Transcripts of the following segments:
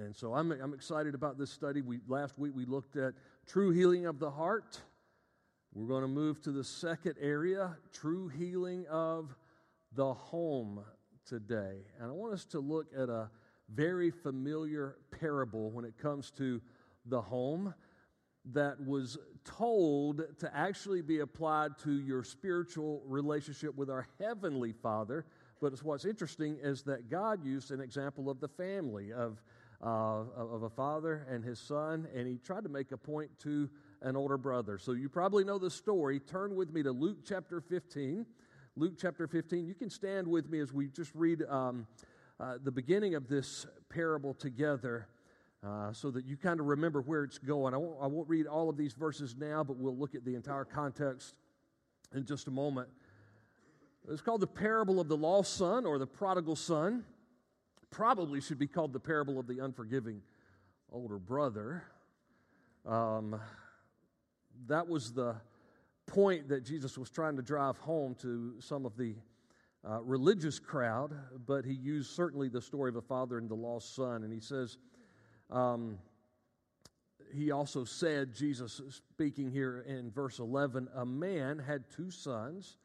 And so I'm, I'm excited about this study. We, last week we looked at true healing of the heart. We're going to move to the second area true healing of the home today. And I want us to look at a very familiar parable when it comes to the home that was told to actually be applied to your spiritual relationship with our Heavenly Father. But what's interesting is that God used an example of the family, of, uh, of a father and his son, and he tried to make a point to an older brother. So you probably know the story. Turn with me to Luke chapter 15. Luke chapter 15. You can stand with me as we just read um, uh, the beginning of this parable together. Uh, so that you kind of remember where it's going. I won't, I won't read all of these verses now, but we'll look at the entire context in just a moment. It's called the parable of the lost son or the prodigal son. Probably should be called the parable of the unforgiving older brother. Um, that was the point that Jesus was trying to drive home to some of the uh, religious crowd, but he used certainly the story of a father and the lost son. And he says, um, he also said, Jesus speaking here in verse 11, a man had two sons.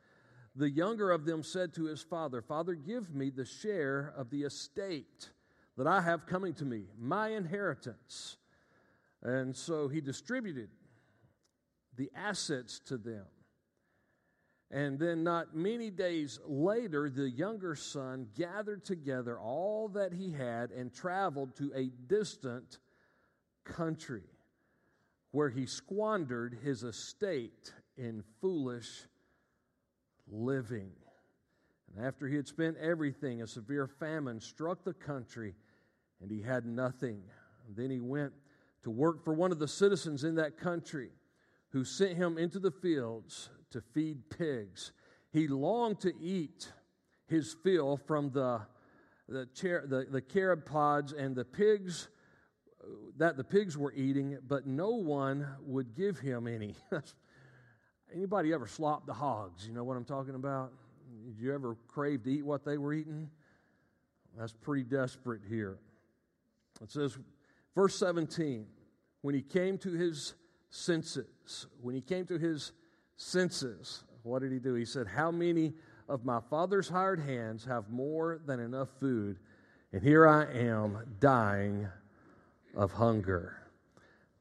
The younger of them said to his father, Father, give me the share of the estate that I have coming to me, my inheritance. And so he distributed the assets to them. And then, not many days later, the younger son gathered together all that he had and traveled to a distant country where he squandered his estate in foolish living. And after he had spent everything, a severe famine struck the country, and he had nothing. And then he went to work for one of the citizens in that country who sent him into the fields to feed pigs. He longed to eat his fill from the, the, chair, the, the carob pods and the pigs uh, that the pigs were eating, but no one would give him any. Anybody ever slop the hogs? You know what I'm talking about? Did you ever crave to eat what they were eating? That's pretty desperate here. It says, verse 17, when he came to his senses. When he came to his senses, what did he do? He said, How many of my father's hired hands have more than enough food? And here I am dying of hunger.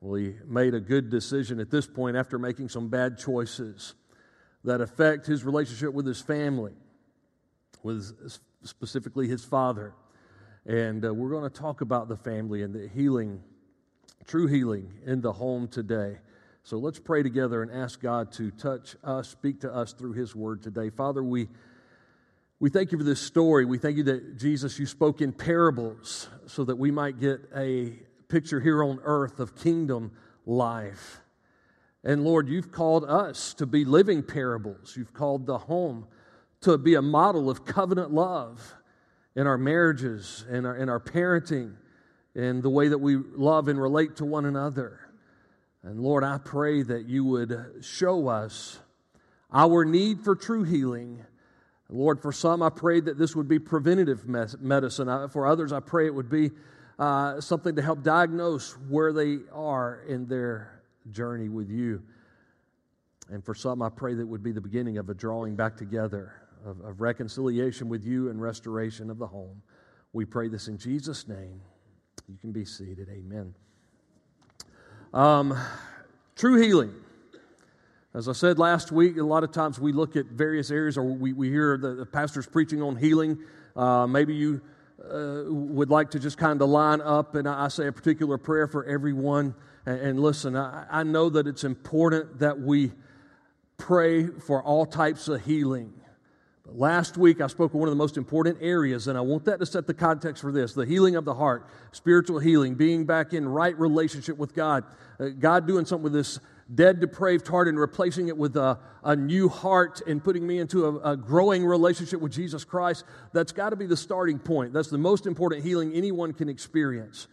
Well, he made a good decision at this point after making some bad choices that affect his relationship with his family, with specifically his father. And uh, we're going to talk about the family and the healing true healing in the home today. So let's pray together and ask God to touch us, speak to us through His word today. Father, we, we thank you for this story. We thank you that, Jesus, you spoke in parables so that we might get a picture here on earth of kingdom life. And Lord, you've called us to be living parables. You've called the home to be a model of covenant love in our marriages, in our, in our parenting, in the way that we love and relate to one another. And Lord, I pray that you would show us our need for true healing. Lord, for some, I pray that this would be preventative medicine. For others, I pray it would be uh, something to help diagnose where they are in their journey with you. And for some, I pray that would be the beginning of a drawing back together, of, of reconciliation with you and restoration of the home. We pray this in Jesus' name. You can be seated. Amen. Um, true healing. As I said last week, a lot of times we look at various areas or we, we hear the, the pastors preaching on healing. Uh, maybe you uh, would like to just kind of line up and I, say a particular prayer for everyone. And, and listen, I, I know that it's important that we pray for all types of healing. But last week, I spoke of one of the most important areas, and I want that to set the context for this the healing of the heart, spiritual healing, being back in right relationship with God. Uh, God doing something with this dead, depraved heart and replacing it with a, a new heart and putting me into a, a growing relationship with Jesus Christ. That's got to be the starting point. That's the most important healing anyone can experience.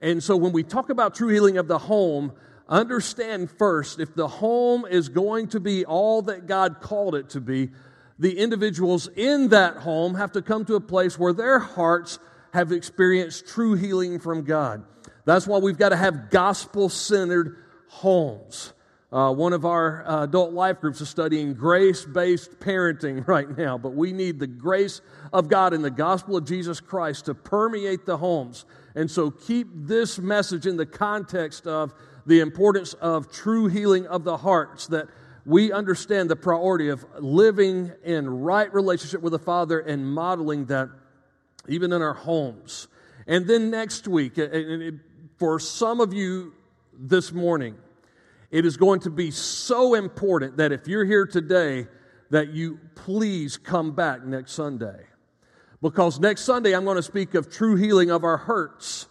And so when we talk about true healing of the home, understand first if the home is going to be all that God called it to be, the individuals in that home have to come to a place where their hearts have experienced true healing from God. That's why we've got to have gospel centered homes. Uh, one of our uh, adult life groups is studying grace based parenting right now, but we need the grace of God and the gospel of Jesus Christ to permeate the homes. And so keep this message in the context of the importance of true healing of the hearts, that we understand the priority of living in right relationship with the Father and modeling that even in our homes. And then next week, for some of you this morning, it is going to be so important that if you're here today, that you please come back next Sunday. Because next Sunday, I'm going to speak of true healing of our hurts.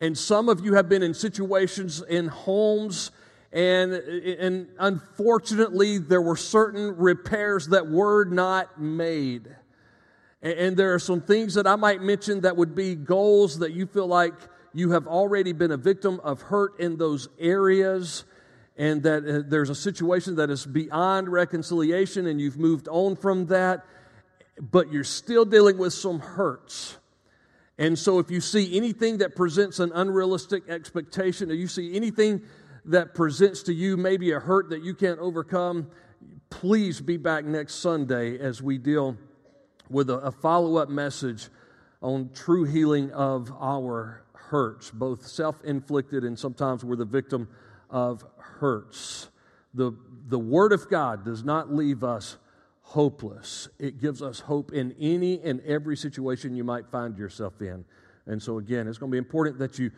And some of you have been in situations in homes, and, and unfortunately, there were certain repairs that were not made. And there are some things that I might mention that would be goals that you feel like you have already been a victim of hurt in those areas and that uh, there's a situation that is beyond reconciliation and you've moved on from that, but you're still dealing with some hurts. And so, if you see anything that presents an unrealistic expectation, or you see anything that presents to you maybe a hurt that you can't overcome, please be back next Sunday as we deal with a, a follow up message on true healing of our hurts, both self inflicted and sometimes we're the victim of hurts. The, the Word of God does not leave us hopeless, it gives us hope in any and every situation you might find yourself in. And so, again, it's going to be important that you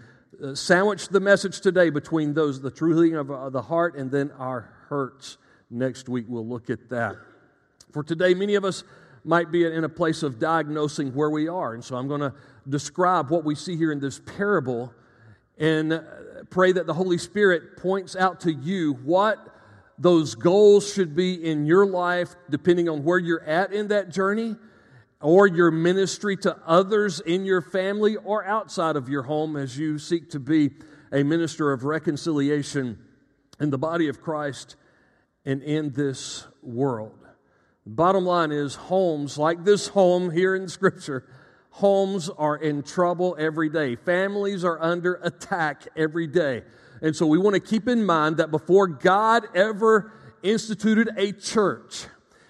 uh, sandwich the message today between those, the true healing of uh, the heart, and then our hurts. Next week, we'll look at that. For today, many of us might be in a place of diagnosing where we are. And so I'm going to describe what we see here in this parable and uh, pray that the Holy Spirit points out to you what those goals should be in your life, depending on where you're at in that journey, or your ministry to others in your family or outside of your home as you seek to be a minister of reconciliation in the body of Christ and in this world. Bottom line is, homes like this home here in Scripture Homes are in trouble every day. Families are under attack every day. And so we want to keep in mind that before God ever instituted a church,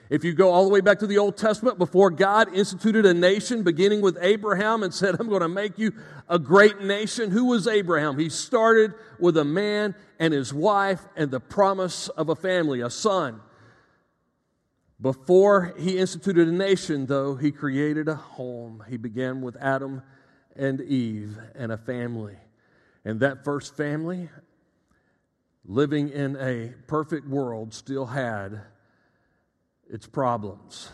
if you go all the way back to the Old Testament, before God instituted a nation, beginning with Abraham and said, I'm going to make you a great nation, who was Abraham? He started with a man and his wife and the promise of a family, a son. Before he instituted a nation, though, he created a home. He began with Adam and Eve and a family. And that first family, living in a perfect world, still had its problems.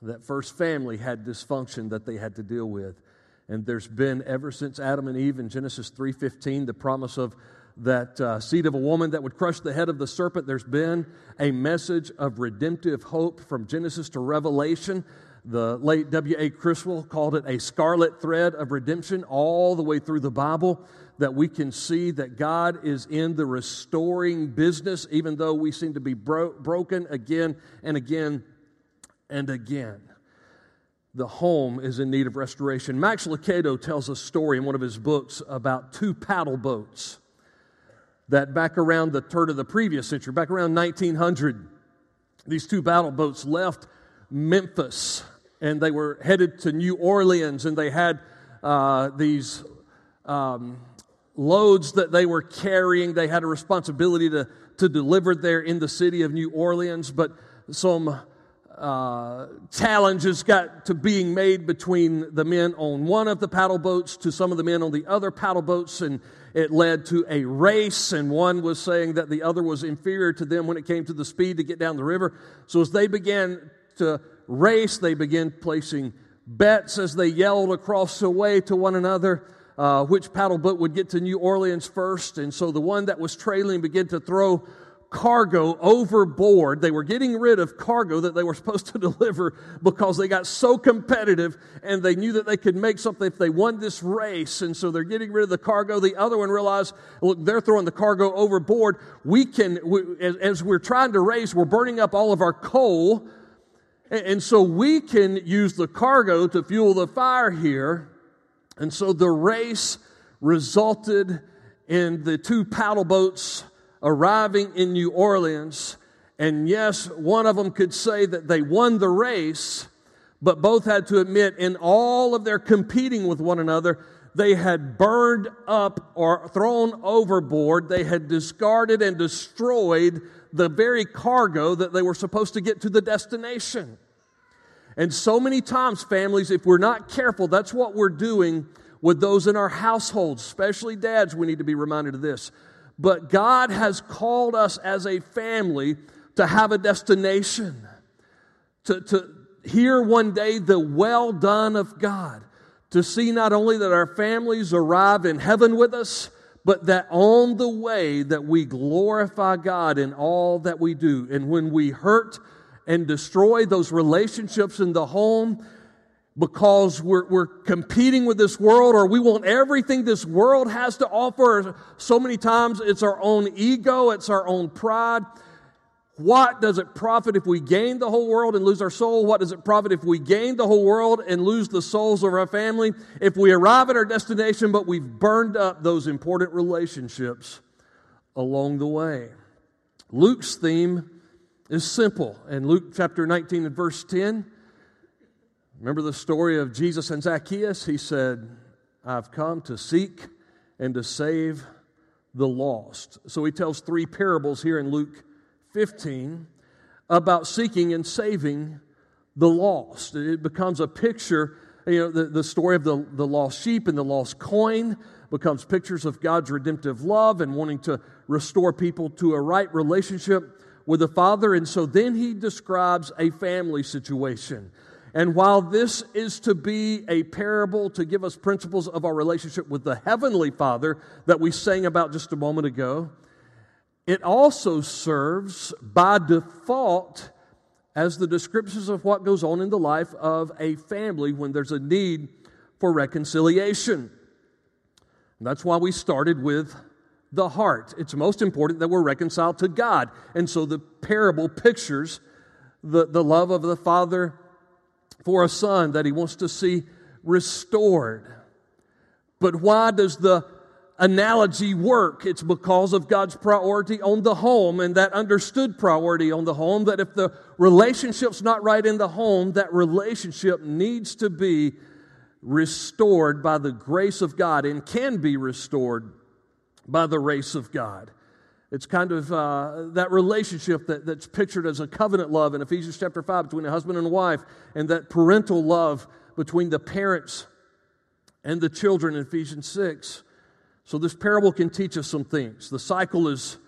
That first family had dysfunction that they had to deal with. And there's been ever since Adam and Eve in Genesis 3:15 the promise of that uh, seed of a woman that would crush the head of the serpent. There's been a message of redemptive hope from Genesis to Revelation. The late W.A. Criswell called it a scarlet thread of redemption all the way through the Bible. That we can see that God is in the restoring business, even though we seem to be bro- broken again and again and again. The home is in need of restoration. Max Lucado tells a story in one of his books about two paddle boats that back around the turn of the previous century, back around 1900, these two battle boats left Memphis and they were headed to New Orleans and they had uh, these um, loads that they were carrying. They had a responsibility to, to deliver there in the city of New Orleans, but some uh, challenges got to being made between the men on one of the paddle boats to some of the men on the other paddle boats, and it led to a race, and one was saying that the other was inferior to them when it came to the speed to get down the river. So as they began to race, they began placing bets as they yelled across the way to one another. Uh, which paddle boat would get to New Orleans first. And so the one that was trailing began to throw cargo overboard. They were getting rid of cargo that they were supposed to deliver because they got so competitive and they knew that they could make something if they won this race. And so they're getting rid of the cargo. The other one realized, look, they're throwing the cargo overboard. We can, we, as, as we're trying to race, we're burning up all of our coal. And so we can use the cargo to fuel the fire here. And so the race resulted in the two paddle boats arriving in New Orleans. And yes, one of them could say that they won the race, but both had to admit in all of their competing with one another, they had burned up or thrown overboard, they had discarded and destroyed the very cargo that they were supposed to get to the destination. And so many times, families, if we're not careful, that's what we're doing with those in our households, especially dads. We need to be reminded of this. But God has called us as a family to have a destination, to, to hear one day the well done of God, to see not only that our families arrive in heaven with us, but that on the way that we glorify God in all that we do. And when we hurt and destroy those relationships in the home, because we're, we're competing with this world or we want everything this world has to offer. So many times it's our own ego, it's our own pride. What does it profit if we gain the whole world and lose our soul? What does it profit if we gain the whole world and lose the souls of our family? If we arrive at our destination, but we've burned up those important relationships along the way. Luke's theme is simple. In Luke chapter 19 and verse 10, Remember the story of Jesus and Zacchaeus? He said, I've come to seek and to save the lost. So he tells three parables here in Luke 15 about seeking and saving the lost. It becomes a picture, you know, the, the story of the, the lost sheep and the lost coin becomes pictures of God's redemptive love and wanting to restore people to a right relationship with the Father. And so then he describes a family situation and while this is to be a parable to give us principles of our relationship with the Heavenly Father that we sang about just a moment ago, it also serves by default as the descriptions of what goes on in the life of a family when there's a need for reconciliation. And that's why we started with the heart. It's most important that we're reconciled to God. And so the parable pictures the, the love of the Father for a son that he wants to see restored. But why does the analogy work? It's because of God's priority on the home and that understood priority on the home that if the relationship's not right in the home, that relationship needs to be restored by the grace of God and can be restored by the grace of God. It's kind of uh, that relationship that, that's pictured as a covenant love in Ephesians chapter 5 between a husband and wife, and that parental love between the parents and the children in Ephesians 6. So, this parable can teach us some things. The cycle is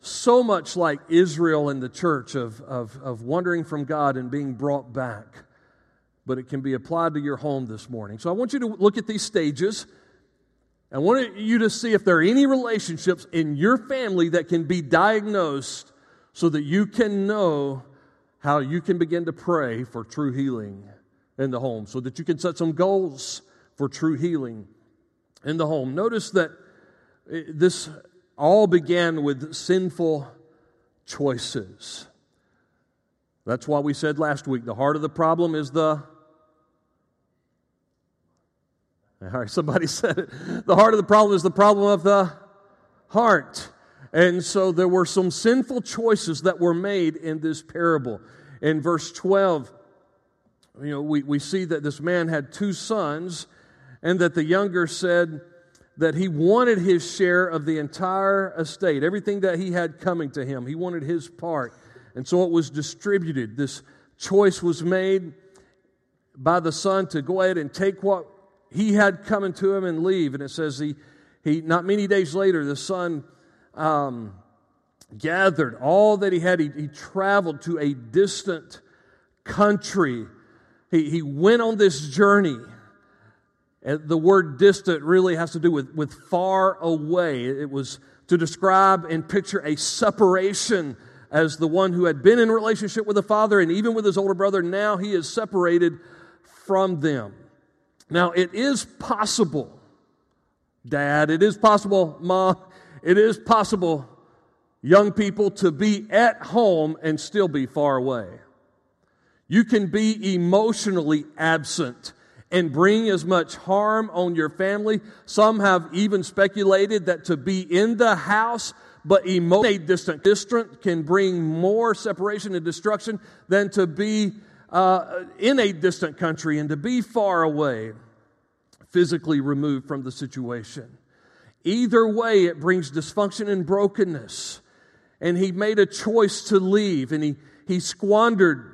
so much like Israel and the church of, of, of wandering from God and being brought back, but it can be applied to your home this morning. So, I want you to look at these stages I want you to see if there are any relationships in your family that can be diagnosed so that you can know how you can begin to pray for true healing in the home, so that you can set some goals for true healing in the home. Notice that eh, this all began with sinful choices. That's why we said last week the heart of the problem is the All right, somebody said it. The heart of the problem is the problem of the heart. And so there were some sinful choices that were made in this parable. In verse 12, you know, we, we see that this man had two sons, and that the younger said that he wanted his share of the entire estate, everything that he had coming to him. He wanted his part. And so it was distributed. This choice was made by the son to go ahead and take what he had come to him and leave. And it says he, he not many days later, the son um, gathered all that he had. He, he traveled to a distant country. He, he went on this journey. And the word distant really has to do with, with far away. It was to describe and picture a separation as the one who had been in relationship with the father and even with his older brother. Now he is separated from them. Now, it is possible, Dad, it is possible, Mom, it is possible, young people, to be at home and still be far away. You can be emotionally absent and bring as much harm on your family. Some have even speculated that to be in the house but emotionally distant, distant can bring more separation and destruction than to be uh, in a distant country and to be far away, physically removed from the situation. Either way, it brings dysfunction and brokenness. And he made a choice to leave, and he, he squandered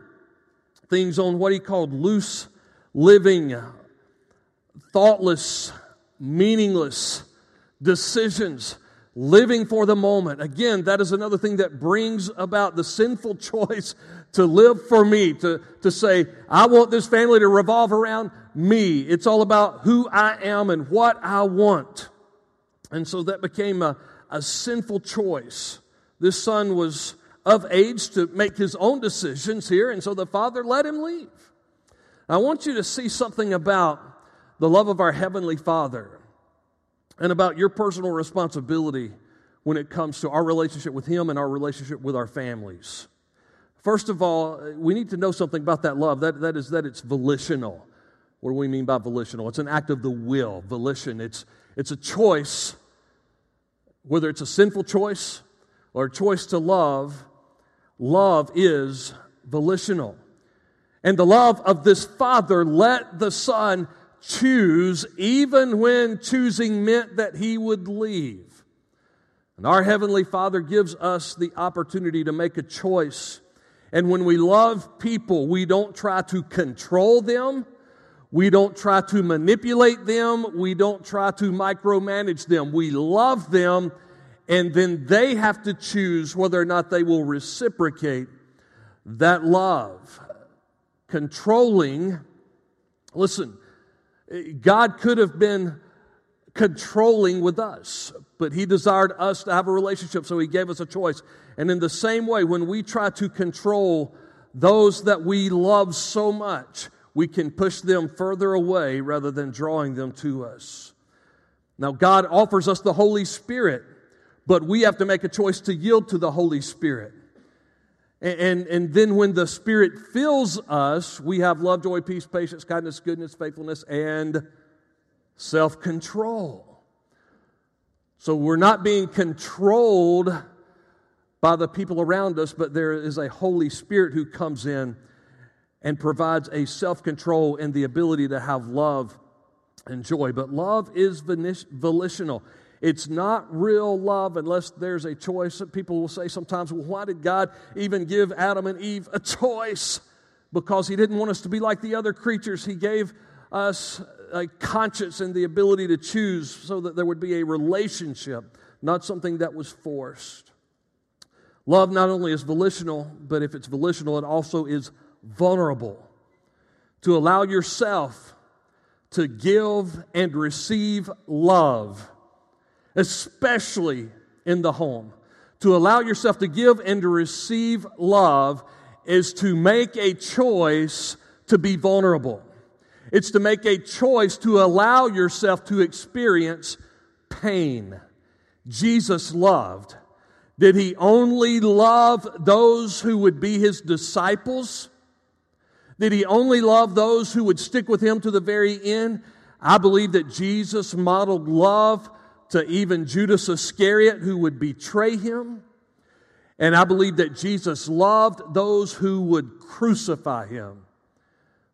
things on what he called loose living, thoughtless, meaningless decisions, living for the moment. Again, that is another thing that brings about the sinful choice to live for me, to, to say, I want this family to revolve around me. It's all about who I am and what I want. And so that became a, a sinful choice. This son was of age to make his own decisions here, and so the father let him leave. I want you to see something about the love of our Heavenly Father and about your personal responsibility when it comes to our relationship with Him and our relationship with our families. First of all, uh, we need to know something about that love. That, that is that it's volitional. What do we mean by volitional? It's an act of the will, volition. It's, it's a choice, whether it's a sinful choice or a choice to love, love is volitional. And the love of this father let the son choose, even when choosing meant that he would leave. And our Heavenly Father gives us the opportunity to make a choice. And when we love people, we don't try to control them. We don't try to manipulate them. We don't try to micromanage them. We love them, and then they have to choose whether or not they will reciprocate that love. Controlling, listen, God could have been controlling with us, but He desired us to have a relationship, so He gave us a choice. And in the same way, when we try to control those that we love so much, we can push them further away rather than drawing them to us. Now, God offers us the Holy Spirit, but we have to make a choice to yield to the Holy Spirit. And, and then when the Spirit fills us, we have love, joy, peace, patience, kindness, goodness, faithfulness, and self control. So we're not being controlled by the people around us, but there is a Holy Spirit who comes in and provides a self control and the ability to have love and joy. But love is volitional. It's not real love unless there's a choice. People will say sometimes, well, why did God even give Adam and Eve a choice? Because He didn't want us to be like the other creatures. He gave us a conscience and the ability to choose so that there would be a relationship, not something that was forced. Love not only is volitional, but if it's volitional, it also is vulnerable. To allow yourself to give and receive love especially in the home. To allow yourself to give and to receive love is to make a choice to be vulnerable. It's to make a choice to allow yourself to experience pain. Jesus loved. Did he only love those who would be his disciples? Did he only love those who would stick with him to the very end? I believe that Jesus modeled love to even Judas Iscariot who would betray him. And I believe that Jesus loved those who would crucify him.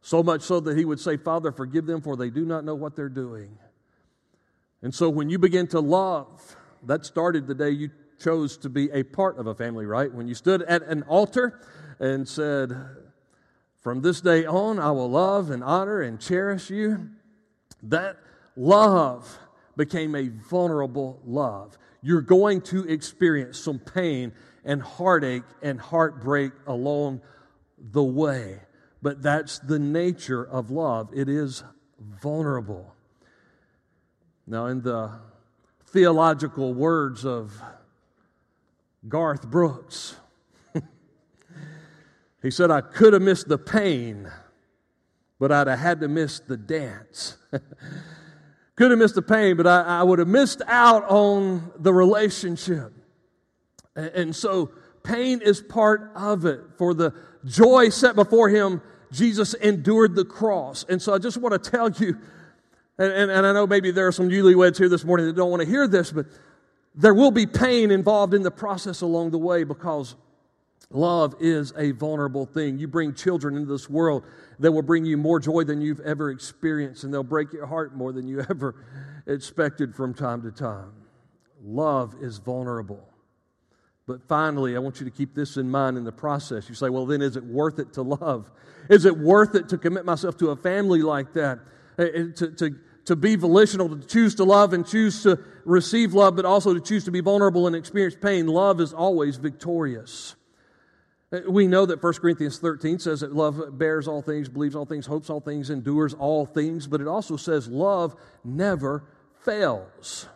So much so that he would say, Father, forgive them, for they do not know what they're doing. And so when you begin to love, that started the day you chose to be a part of a family, right? When you stood at an altar and said, From this day on, I will love and honor and cherish you. That love became a vulnerable love. You're going to experience some pain and heartache and heartbreak along the way. But that's the nature of love. It is vulnerable. Now, in the theological words of Garth Brooks, he said, I could have missed the pain, but I'd have had to miss the dance. Could have missed the pain, but I, I would have missed out on the relationship. And, and so pain is part of it. For the joy set before him, Jesus endured the cross. And so I just want to tell you, and, and, and I know maybe there are some newlyweds here this morning that don't want to hear this, but there will be pain involved in the process along the way because love is a vulnerable thing. You bring children into this world that will bring you more joy than you've ever experienced, and they'll break your heart more than you ever expected from time to time. Love is vulnerable. But finally, I want you to keep this in mind in the process. You say, well, then is it worth it to love? Is it worth it to commit myself to a family like that? Uh, uh, to, to, to be volitional, to choose to love and choose to receive love, but also to choose to be vulnerable and experience pain. Love is always victorious. Uh, we know that 1 Corinthians 13 says that love bears all things, believes all things, hopes all things, endures all things, but it also says love never fails.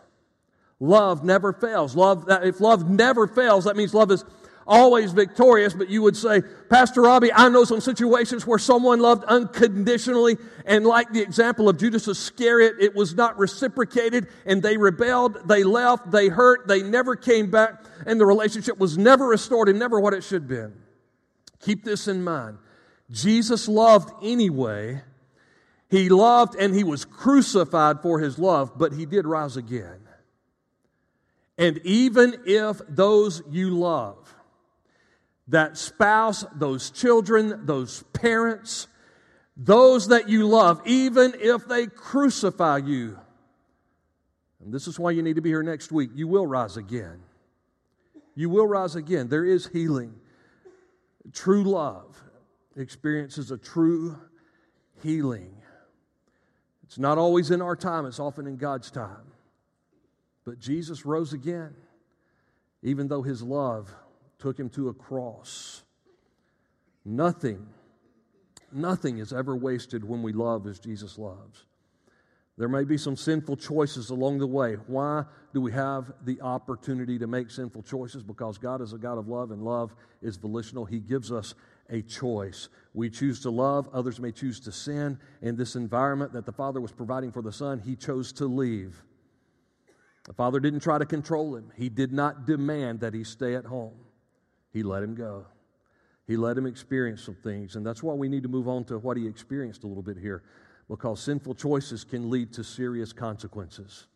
Love never fails. Love, if love never fails, that means love is always victorious. But you would say, Pastor Robbie, I know some situations where someone loved unconditionally, and like the example of Judas Iscariot, it was not reciprocated, and they rebelled, they left, they hurt, they never came back, and the relationship was never restored and never what it should have been. Keep this in mind. Jesus loved anyway. He loved and he was crucified for his love, but he did rise again. And even if those you love, that spouse, those children, those parents, those that you love, even if they crucify you, and this is why you need to be here next week, you will rise again. You will rise again. There is healing. True love experiences a true healing. It's not always in our time, it's often in God's time. But Jesus rose again, even though his love took him to a cross. Nothing, nothing is ever wasted when we love as Jesus loves. There may be some sinful choices along the way. Why do we have the opportunity to make sinful choices? Because God is a God of love, and love is volitional. He gives us a choice. We choose to love, others may choose to sin. In this environment that the Father was providing for the Son, He chose to leave. The father didn't try to control him. He did not demand that he stay at home. He let him go. He let him experience some things. And that's why we need to move on to what he experienced a little bit here, because sinful choices can lead to serious consequences.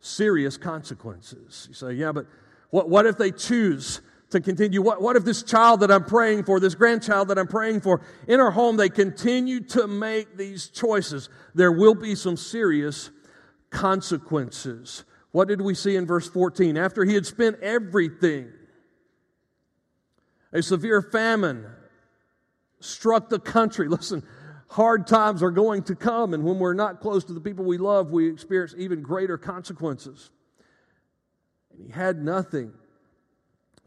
Serious consequences. You say, yeah, but what, what if they choose to continue? What, what if this child that I'm praying for, this grandchild that I'm praying for, in our home, they continue to make these choices? There will be some serious consequences. What did we see in verse 14? After he had spent everything, a severe famine struck the country. Listen, hard times are going to come, and when we're not close to the people we love, we experience even greater consequences. And he had nothing.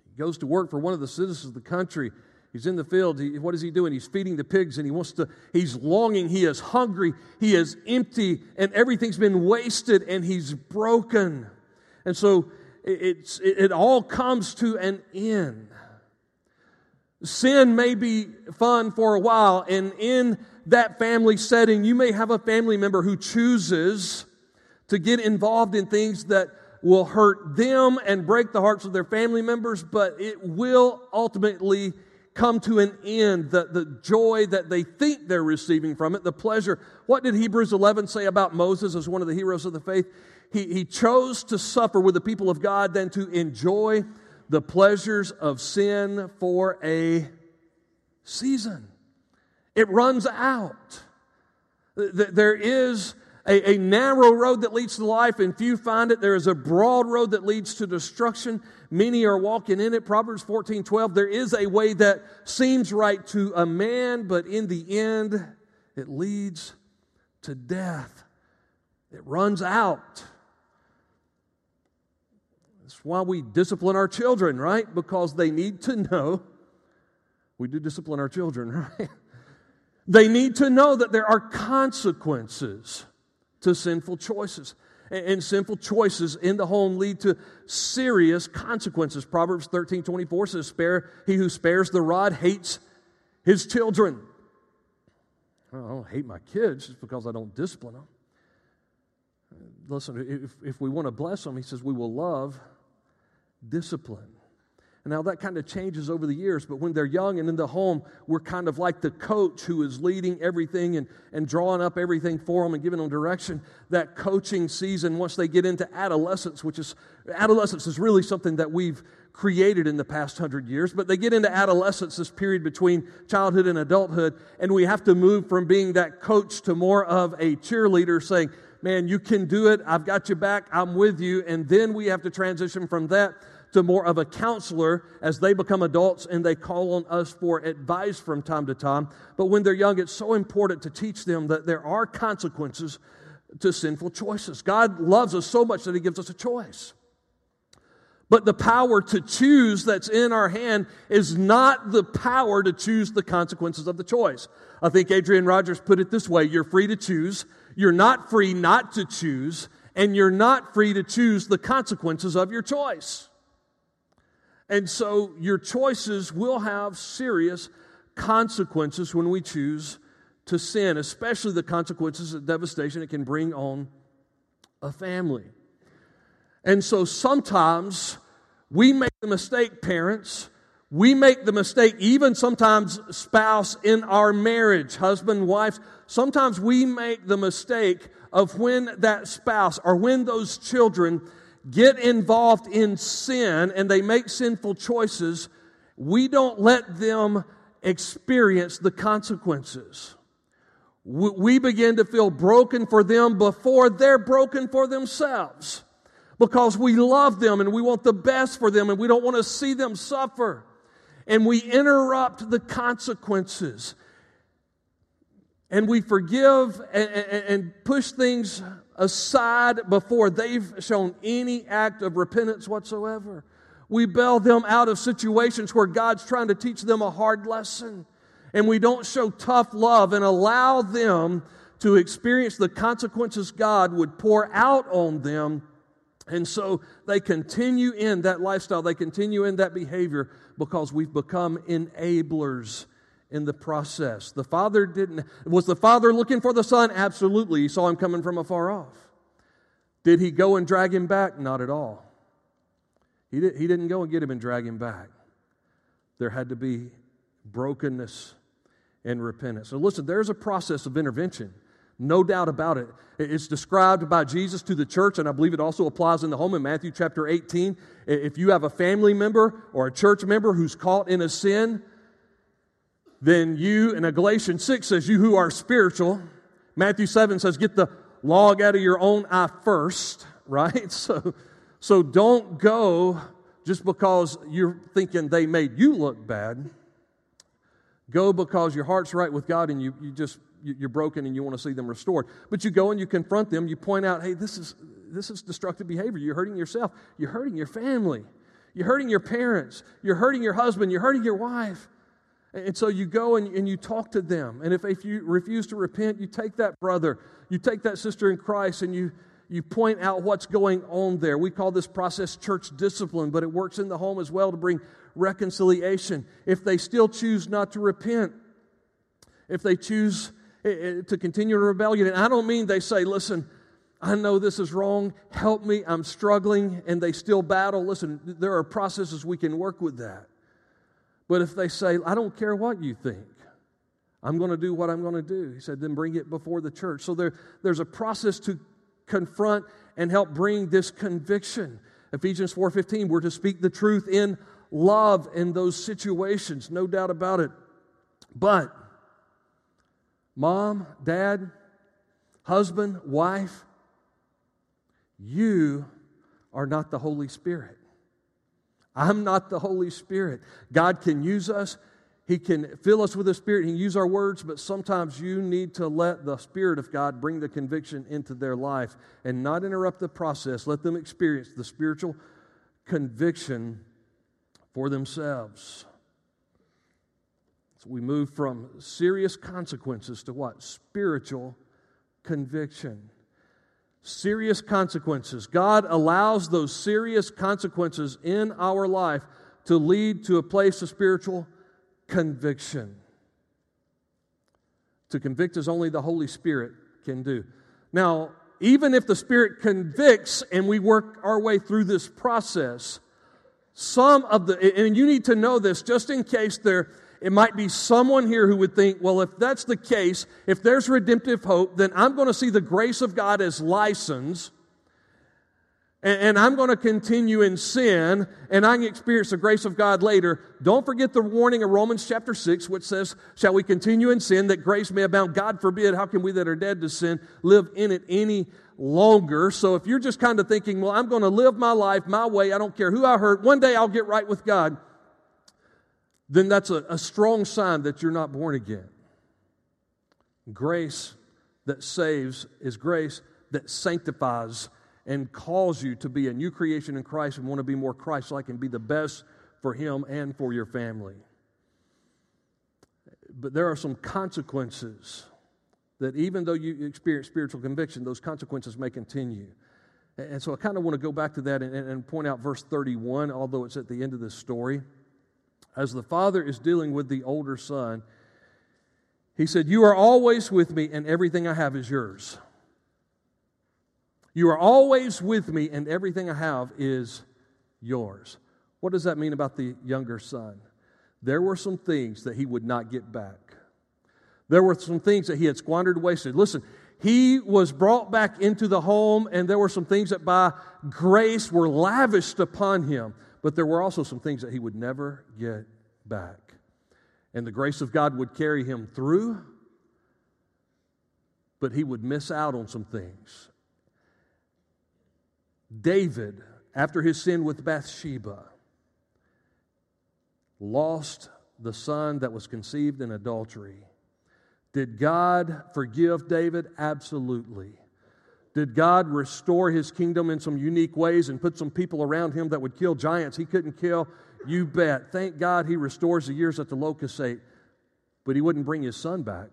He goes to work for one of the citizens of the country He's in the field. He, what is he doing? He's feeding the pigs and he wants to, he's longing. He is hungry. He is empty and everything's been wasted and he's broken. And so it, it's, it, it all comes to an end. Sin may be fun for a while, and in that family setting, you may have a family member who chooses to get involved in things that will hurt them and break the hearts of their family members, but it will ultimately come to an end, the, the joy that they think they're receiving from it, the pleasure. What did Hebrews 11 say about Moses as one of the heroes of the faith? He, he chose to suffer with the people of God than to enjoy the pleasures of sin for a season. It runs out. There is a, a, narrow road that leads to life, and few find it. There is a broad road that leads to destruction. Many are walking in it. Proverbs 14 12. There is a way that seems right to a man, but in the end, it leads to death. It runs out. Why we discipline our children, right? Because they need to know. We do discipline our children, right? They need to know that there are consequences to sinful choices. And sinful choices in the home lead to serious consequences. Proverbs 13 24 says, Spare, He who spares the rod hates his children. I don't hate my kids just because I don't discipline them. Listen, if, if we want to bless them, he says we will love discipline. And now that kind of changes over the years, but when they're young and in the home, we're kind of like the coach who is leading everything and, and drawing up everything for them and giving them direction. That coaching season, once they get into adolescence, which is adolescence is really something that we've created in the past hundred years, but they get into adolescence, this period between childhood and adulthood, and we have to move from being that coach to more of a cheerleader saying, Man, you can do it. I've got you back. I'm with you. And then we have to transition from that to more of a counselor as they become adults and they call on us for advice from time to time. But when they're young, it's so important to teach them that there are consequences to sinful choices. God loves us so much that He gives us a choice. But the power to choose that's in our hand is not the power to choose the consequences of the choice. I think Adrian Rogers put it this way you're free to choose, you're not free not to choose, and you're not free to choose the consequences of your choice. And so your choices will have serious consequences when we choose to sin, especially the consequences of devastation it can bring on a family. And so sometimes we make the mistake, parents. We make the mistake, even sometimes spouse in our marriage, husband, wife. Sometimes we make the mistake of when that spouse or when those children get involved in sin and they make sinful choices, we don't let them experience the consequences. We begin to feel broken for them before they're broken for themselves because we love them and we want the best for them and we don't want to see them suffer. And we interrupt the consequences and we forgive and, and, and push things aside before they've shown any act of repentance whatsoever. We bail them out of situations where God's trying to teach them a hard lesson. And we don't show tough love and allow them to experience the consequences God would pour out on them. And so they continue in that lifestyle, they continue in that behavior because we've become enablers in the process. The father didn't, was the father looking for the son? Absolutely. He saw him coming from afar off. Did he go and drag him back? Not at all. He, did, he didn't go and get him and drag him back. There had to be brokenness and repentance. So listen, there's a process of intervention. No doubt about it. It's described by Jesus to the church, and I believe it also applies in the home in Matthew chapter 18. If you have a family member or a church member who's caught in a sin, then you, and Galatians 6 says, you who are spiritual. Matthew 7 says, get the log out of your own eye first, right? So, so don't go just because you're thinking they made you look bad. Go because your heart's right with God and you, you just, you're broken and you want to see them restored. But you go and you confront them, you point out, hey, this is, this is destructive behavior. You're hurting yourself, you're hurting your family, you're hurting your parents, you're hurting your husband, you're hurting your wife. And so you go and, and you talk to them. And if, if you refuse to repent, you take that brother, you take that sister in Christ, and you, you point out what's going on there. We call this process church discipline, but it works in the home as well to bring reconciliation. If they still choose not to repent, if they choose eh, eh, to continue in rebellion, and I don't mean they say, listen, I know this is wrong, help me, I'm struggling, and they still battle. Listen, there are processes we can work with that. But if they say, I don't care what you think, I'm going to do what I'm going to do, he said, then bring it before the church. So there, there's a process to confront and help bring this conviction. Ephesians 4:15, we're to speak the truth in love in those situations, no doubt about it. But mom, dad, husband, wife, you are not the Holy Spirit. I'm not the Holy Spirit. God can use us. He can fill us with the Spirit. He can use our words, but sometimes you need to let the Spirit of God bring the conviction into their life and not interrupt the process. Let them experience the spiritual conviction for themselves. So we move from serious consequences to what? Spiritual conviction serious consequences. God allows those serious consequences in our life to lead to a place of spiritual conviction. To convict as only the Holy Spirit can do. Now, even if the Spirit convicts and we work our way through this process, some of the, and you need to know this just in case there, it might be someone here who would think, well, if that's the case, if there's redemptive hope, then I'm going to see the grace of God as license and, I'm going to continue in sin, and I can experience the grace of God later. Don't forget the warning of Romans chapter 6, which says, Shall we continue in sin that grace may abound? God forbid, how can we that are dead to sin live in it any longer? So if you're just kind of thinking, Well, I'm going to live my life my way, I don't care who I hurt, one day I'll get right with God, then that's a, a strong sign that you're not born again. Grace that saves is grace that sanctifies and calls you to be a new creation in Christ and want to be more Christ like and be the best for Him and for your family. But there are some consequences that even though you experience spiritual conviction, those consequences may continue. And so I kind of want to go back to that and, and point out verse 31, although it's at the end of this story. As the father is dealing with the older son, he said, You are always with me, and everything I have is yours. You are always with me, and everything I have is yours. What does that mean about the younger son? There were some things that he would not get back. There were some things that he had squandered, wasted. Listen, he was brought back into the home, and there were some things that by grace were lavished upon him, but there were also some things that he would never get back. And the grace of God would carry him through, but he would miss out on some things. David, after his sin with Bathsheba, lost the son that was conceived in adultery. Did God forgive David? Absolutely. Did God restore his kingdom in some unique ways and put some people around him that would kill giants he couldn't kill? You bet. Thank God he restores the years that the locusts ate, but he wouldn't bring his son back.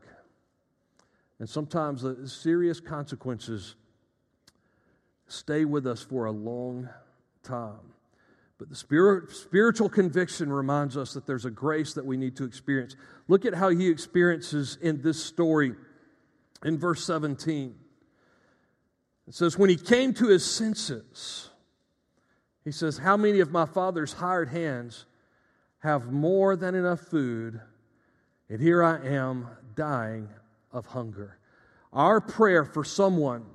And sometimes the serious consequences stay with us for a long time. But the spirit, spiritual conviction reminds us that there's a grace that we need to experience. Look at how he experiences in this story in verse 17. It says, When he came to his senses, he says, How many of my father's hired hands have more than enough food, and here I am dying of hunger? Our prayer for someone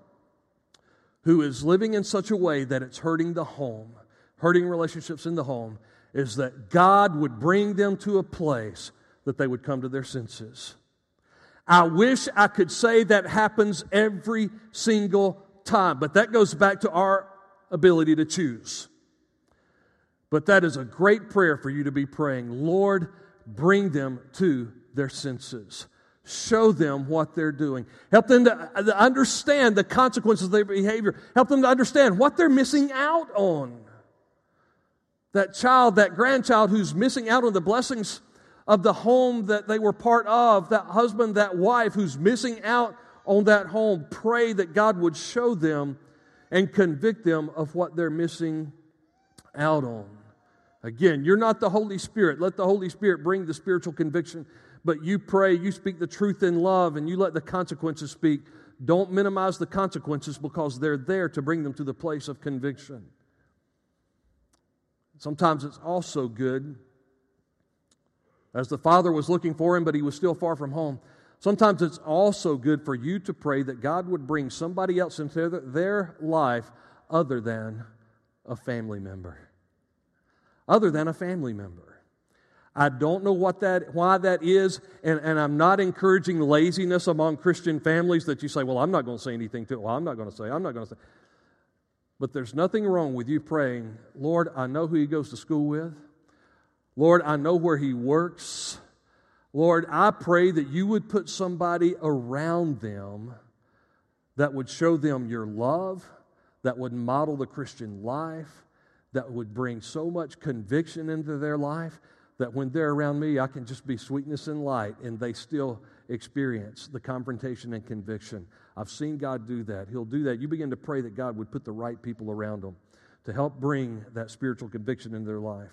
who is living in such a way that it's hurting the home, hurting relationships in the home, is that God would bring them to a place that they would come to their senses. I wish I could say that happens every single time, but that goes back to our ability to choose. But that is a great prayer for you to be praying. Lord, bring them to their senses. Show them what they're doing. Help them to uh, understand the consequences of their behavior. Help them to understand what they're missing out on. That child, that grandchild who's missing out on the blessings of the home that they were part of, that husband, that wife who's missing out on that home, pray that God would show them and convict them of what they're missing out on. Again, you're not the Holy Spirit. Let the Holy Spirit bring the spiritual conviction but you pray, you speak the truth in love, and you let the consequences speak. Don't minimize the consequences because they're there to bring them to the place of conviction. Sometimes it's also good, as the father was looking for him, but he was still far from home. Sometimes it's also good for you to pray that God would bring somebody else into their life other than a family member. Other than a family member. I don't know what that, why that is, and, and I'm not encouraging laziness among Christian families that you say, well, I'm not going to say anything to it. Well, I'm not going to say, I'm not going to say. But there's nothing wrong with you praying, Lord, I know who he goes to school with. Lord, I know where he works. Lord, I pray that you would put somebody around them that would show them your love, that would model the Christian life, that would bring so much conviction into their life that when they're around me, I can just be sweetness and light, and they still experience the confrontation and conviction. I've seen God do that. He'll do that. You begin to pray that God would put the right people around them to help bring that spiritual conviction in their life.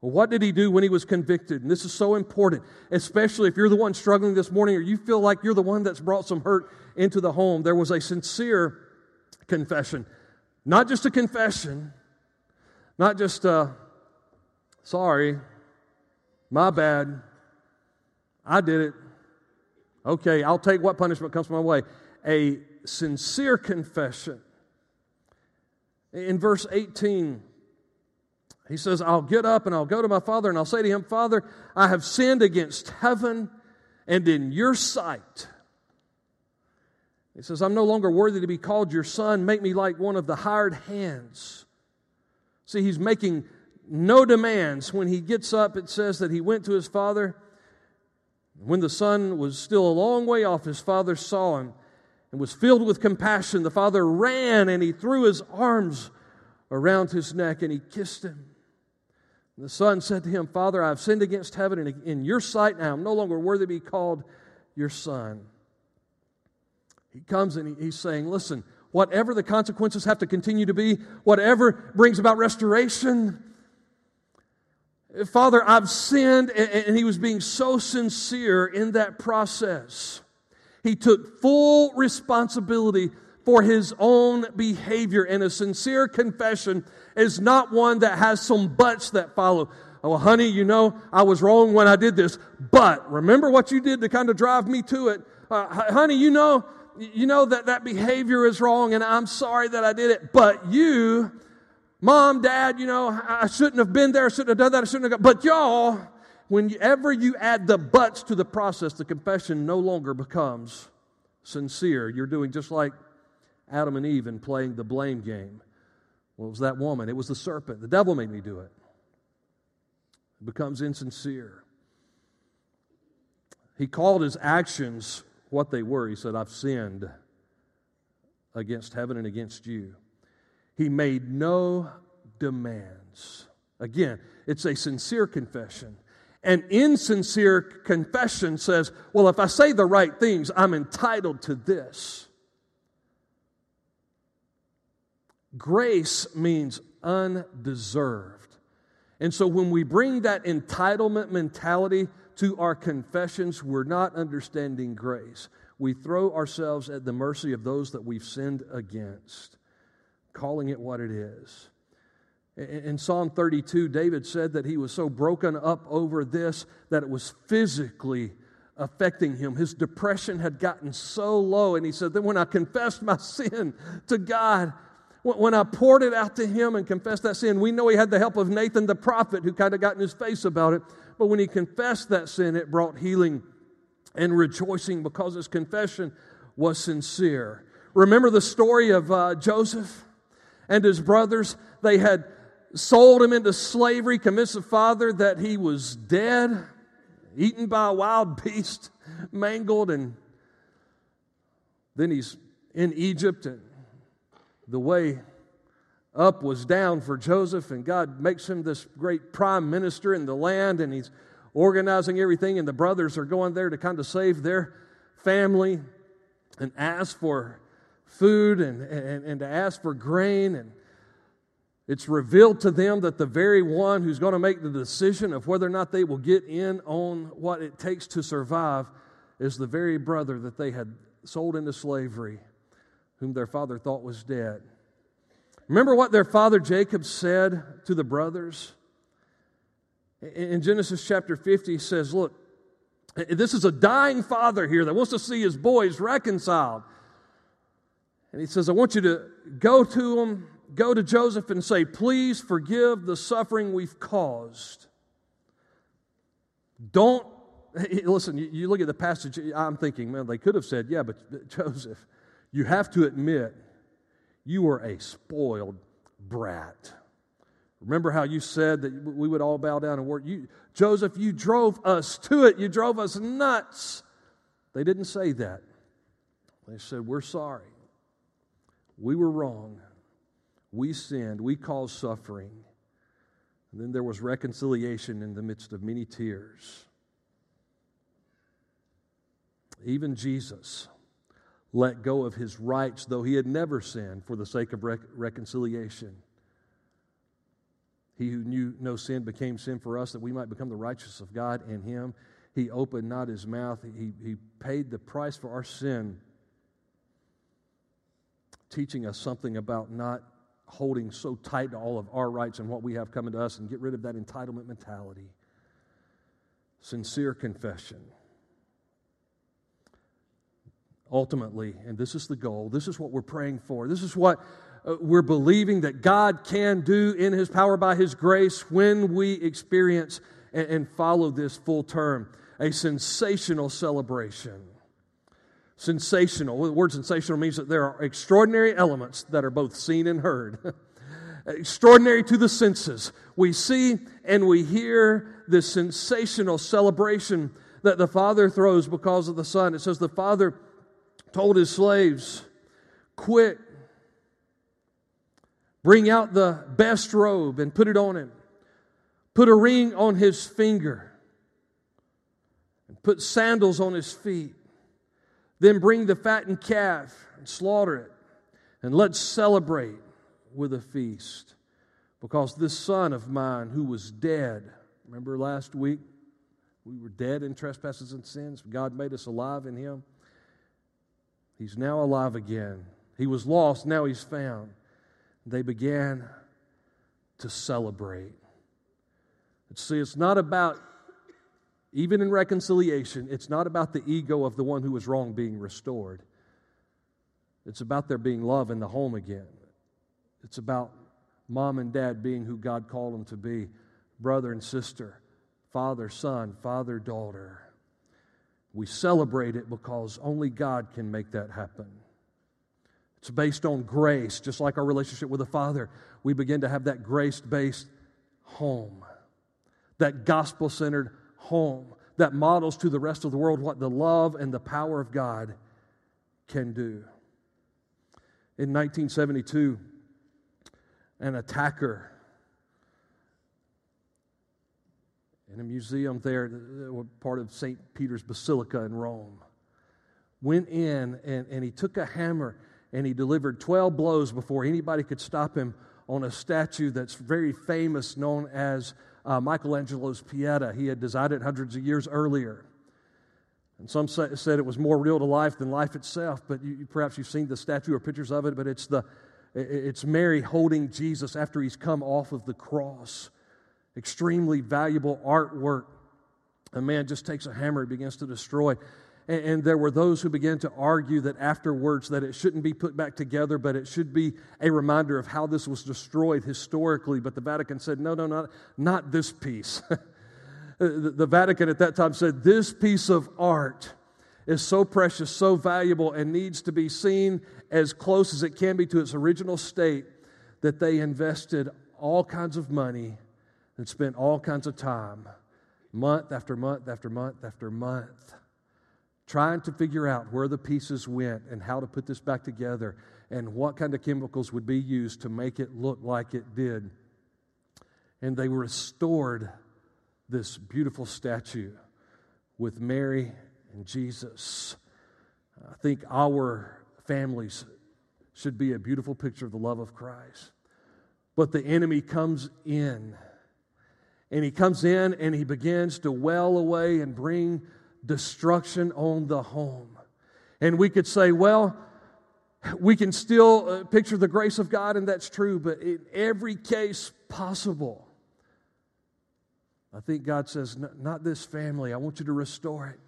Well, what did he do when he was convicted? And this is so important, especially if you're the one struggling this morning or you feel like you're the one that's brought some hurt into the home. There was a sincere confession, not just a confession, not just a Sorry. My bad. I did it. Okay, I'll take what punishment comes my way. A sincere confession. In verse 18, he says, I'll get up and I'll go to my father and I'll say to him, Father, I have sinned against heaven and in your sight. He says, I'm no longer worthy to be called your son. Make me like one of the hired hands. See, he's making no demands. When he gets up, it says that he went to his father. When the son was still a long way off, his father saw him and was filled with compassion. The father ran and he threw his arms around his neck and he kissed him. And the son said to him, Father, I have sinned against heaven and in your sight now. I'm no longer worthy to be called your son. He comes and he's saying, Listen, whatever the consequences have to continue to be, whatever brings about restoration, Father, I've sinned. And he was being so sincere in that process. He took full responsibility for his own behavior, and a sincere confession is not one that has some buts that follow. Oh, honey, you know, I was wrong when I did this, but remember what you did to kind of drive me to it. Uh, honey, you know, you know that that behavior is wrong, and I'm sorry that I did it, but you, mom, dad, you know, I shouldn't have been there, I shouldn't have done that, I shouldn't have. Got, But y'all, whenever you add the buts to the process, the confession no longer becomes sincere. You're doing just like Adam and Eve in playing the blame game. Well, it was that woman, it was the serpent. The devil made me do it. It becomes insincere. He called his actions what they were. He said, I've sinned against heaven and against you. He made no demands. Again, it's a sincere confession. An insincere confession says, Well, if I say the right things, I'm entitled to this. Grace means undeserved. And so when we bring that entitlement mentality to our confessions, we're not understanding grace. We throw ourselves at the mercy of those that we've sinned against, calling it what it is. In Psalm 32, David said that he was so broken up over this that it was physically affecting him. His depression had gotten so low, and he said, Then when I confessed my sin to God, when I poured it out to him and confessed that sin, we know he had the help of Nathan the prophet who kind of got in his face about it. But when he confessed that sin, it brought healing and rejoicing because his confession was sincere. Remember the story of uh, Joseph and his brothers? They had sold him into slavery, convinced the father that he was dead, eaten by a wild beast, mangled, and then he's in Egypt and the way up was down for Joseph, and God makes him this great prime minister in the land, and he's organizing everything, and the brothers are going there to kind of save their family and ask for food and, and, and to ask for grain. And it's revealed to them that the very one who's going to make the decision of whether or not they will get in on what it takes to survive is the very brother that they had sold into slavery whom their father thought was dead. Remember what their father Jacob said to the brothers? In Genesis chapter 50, he says, Look, this is a dying father here that wants to see his boys reconciled. And he says, I want you to go to him, go to Joseph and say, Please forgive the suffering we've caused. Don't, listen, you, look at the passage, I'm thinking, man, they could have said, Yeah, but Joseph, you have to admit you were a spoiled brat. Remember how you said that we would all bow down and work? You, Joseph, you drove us to it. You drove us nuts. They didn't say that. They said, We're sorry. We were wrong. We sinned. We caused suffering. And then there was reconciliation in the midst of many tears. Even Jesus let go of his rights, though he had never sinned, for the sake of rec- reconciliation. He who knew no sin became sin for us that we might become the righteousness of God in him. He opened not his mouth, he, he paid the price for our sin, teaching us something about not holding so tight to all of our rights and what we have coming to us and get rid of that entitlement mentality. Sincere confession. Ultimately, and this is the goal, this is what we're praying for, this is what uh, we're believing that God can do in His power by His grace when we experience and, and follow this full term a sensational celebration. Sensational. The word sensational means that there are extraordinary elements that are both seen and heard. extraordinary to the senses. We see and we hear this sensational celebration that the Father throws because of the Son. It says the Father told his slaves, Quick, bring out the best robe and put it on him, put a ring on his finger, and put sandals on his feet then bring the fattened calf and slaughter it, and let's celebrate with a feast. Because this son of mine who was dead, remember last week? We were dead in trespasses and sins. God made us alive in him. He's now alive again. He was lost, now he's found. They began to celebrate. See, it's not about even in reconciliation, it's not about the ego of the one who was wrong being restored. It's about there being love in the home again. It's about mom and dad being who God called them to be brother and sister, father, son, father, daughter. We celebrate it because only God can make that happen. It's based on grace, just like our relationship with the Father. We begin to have that grace based home, that gospel centered home that models to the rest of the world what the love and the power of God can do. In 1972, an attacker in a museum there, uh, uh, part of St. Peter's Basilica in Rome, went in and, and he took a hammer and he delivered 12 blows before anybody could stop him on a statue that's very famous, known as uh, Michelangelo's Pieta. He had designed it hundreds of years earlier. And some say, said it was more real to life than life itself, but you, perhaps you've seen the statue or pictures of it, but it's, the, it's Mary holding Jesus after he's come off of the cross. Extremely valuable artwork. A man just takes a hammer and begins to destroy. And, and there were those who began to argue that afterwards that it shouldn't be put back together, but it should be a reminder of how this was destroyed historically. But the Vatican said, no, no, not, not this piece. the, the Vatican at that time said, this piece of art is so precious, so valuable, and needs to be seen as close as it can be to its original state that they invested all kinds of money and spent all kinds of time, month after month after month after month, trying to figure out where the pieces went and how to put this back together and what kind of chemicals would be used to make it look like it did. And they restored this beautiful statue with Mary and Jesus. I think our families should be a beautiful picture of the love of Christ. But the enemy comes in, and he comes in and he begins to well away and bring destruction on the home. And we could say, well, we can still uh, picture the grace of God, and that's true, but in every case possible, I think God says, Not this family. I want you to restore it.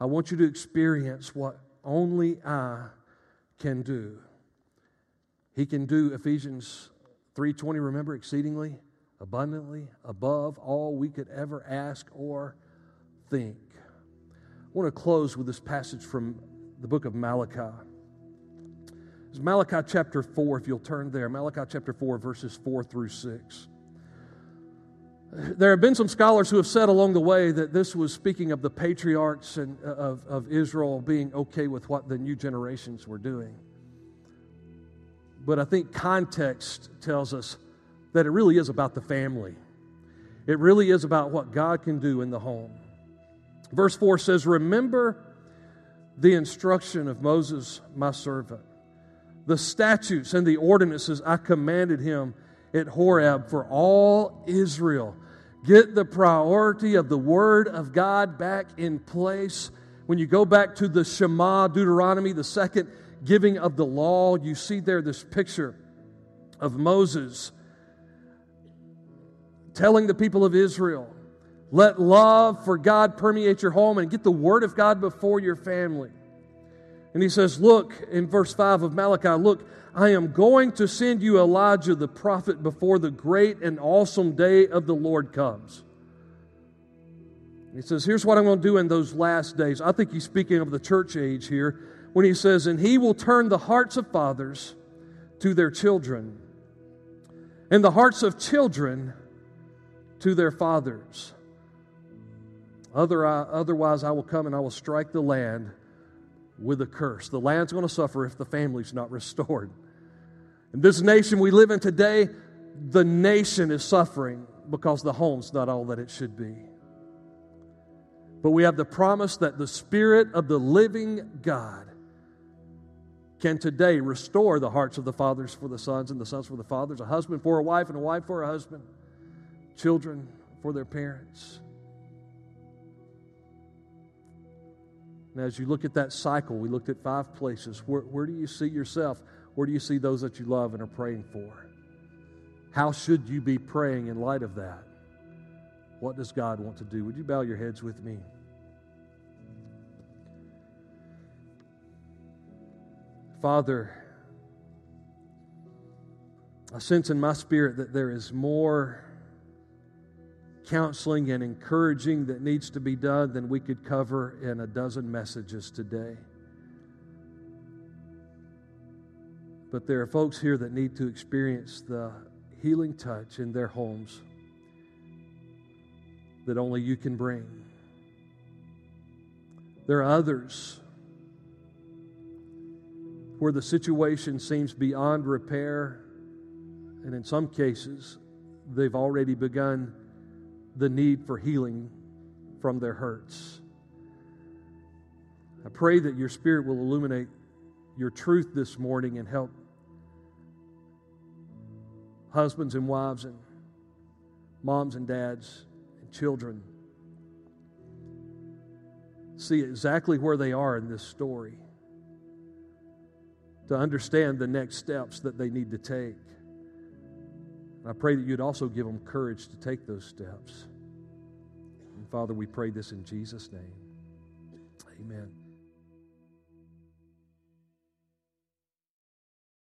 I want you to experience what only I can do. He can do Ephesians 3:20 remember exceedingly abundantly above all we could ever ask or think. I want to close with this passage from the book of Malachi. It's Malachi chapter 4, if you'll turn there. Malachi chapter 4, verses 4 through 6. There have been some scholars who have said along the way that this was speaking of the patriarchs and, uh, of, of Israel being okay with what the new generations were doing. But I think context tells us that it really is about the family. It really is about what God can do in the home. Verse 4 says, Remember the instruction of Moses, my servant, the statutes and the ordinances I commanded him at Horeb for all Israel. Get the priority of the Word of God back in place. When you go back to the Shema, Deuteronomy, the second giving of the law, you see there this picture of Moses telling the people of Israel, let love for God permeate your home and get the word of God before your family. And he says, Look, in verse 5 of Malachi, look, I am going to send you Elijah the prophet before the great and awesome day of the Lord comes. He says, Here's what I'm going to do in those last days. I think he's speaking of the church age here when he says, And he will turn the hearts of fathers to their children, and the hearts of children to their fathers. Other, otherwise, I will come and I will strike the land with a curse. The land's going to suffer if the family's not restored. In this nation we live in today, the nation is suffering because the home's not all that it should be. But we have the promise that the Spirit of the living God can today restore the hearts of the fathers for the sons and the sons for the fathers, a husband for a wife and a wife for a husband, children for their parents. And as you look at that cycle, we looked at five places. Where, where do you see yourself? Where do you see those that you love and are praying for? How should you be praying in light of that? What does God want to do? Would you bow your heads with me? Father, I sense in my spirit that there is more counseling and encouraging that needs to be done than we could cover in a dozen messages today. But there are folks here that need to experience the healing touch in their homes that only you can bring. There are others where the situation seems beyond repair, and in some cases, they've already begun the need for healing from their hurts. I pray that your Spirit will illuminate your truth this morning and help husbands and wives and moms and dads and children see exactly where they are in this story to understand the next steps that they need to take. I pray that you'd also give them courage to take those steps. And Father, we pray this in Jesus' name. Amen.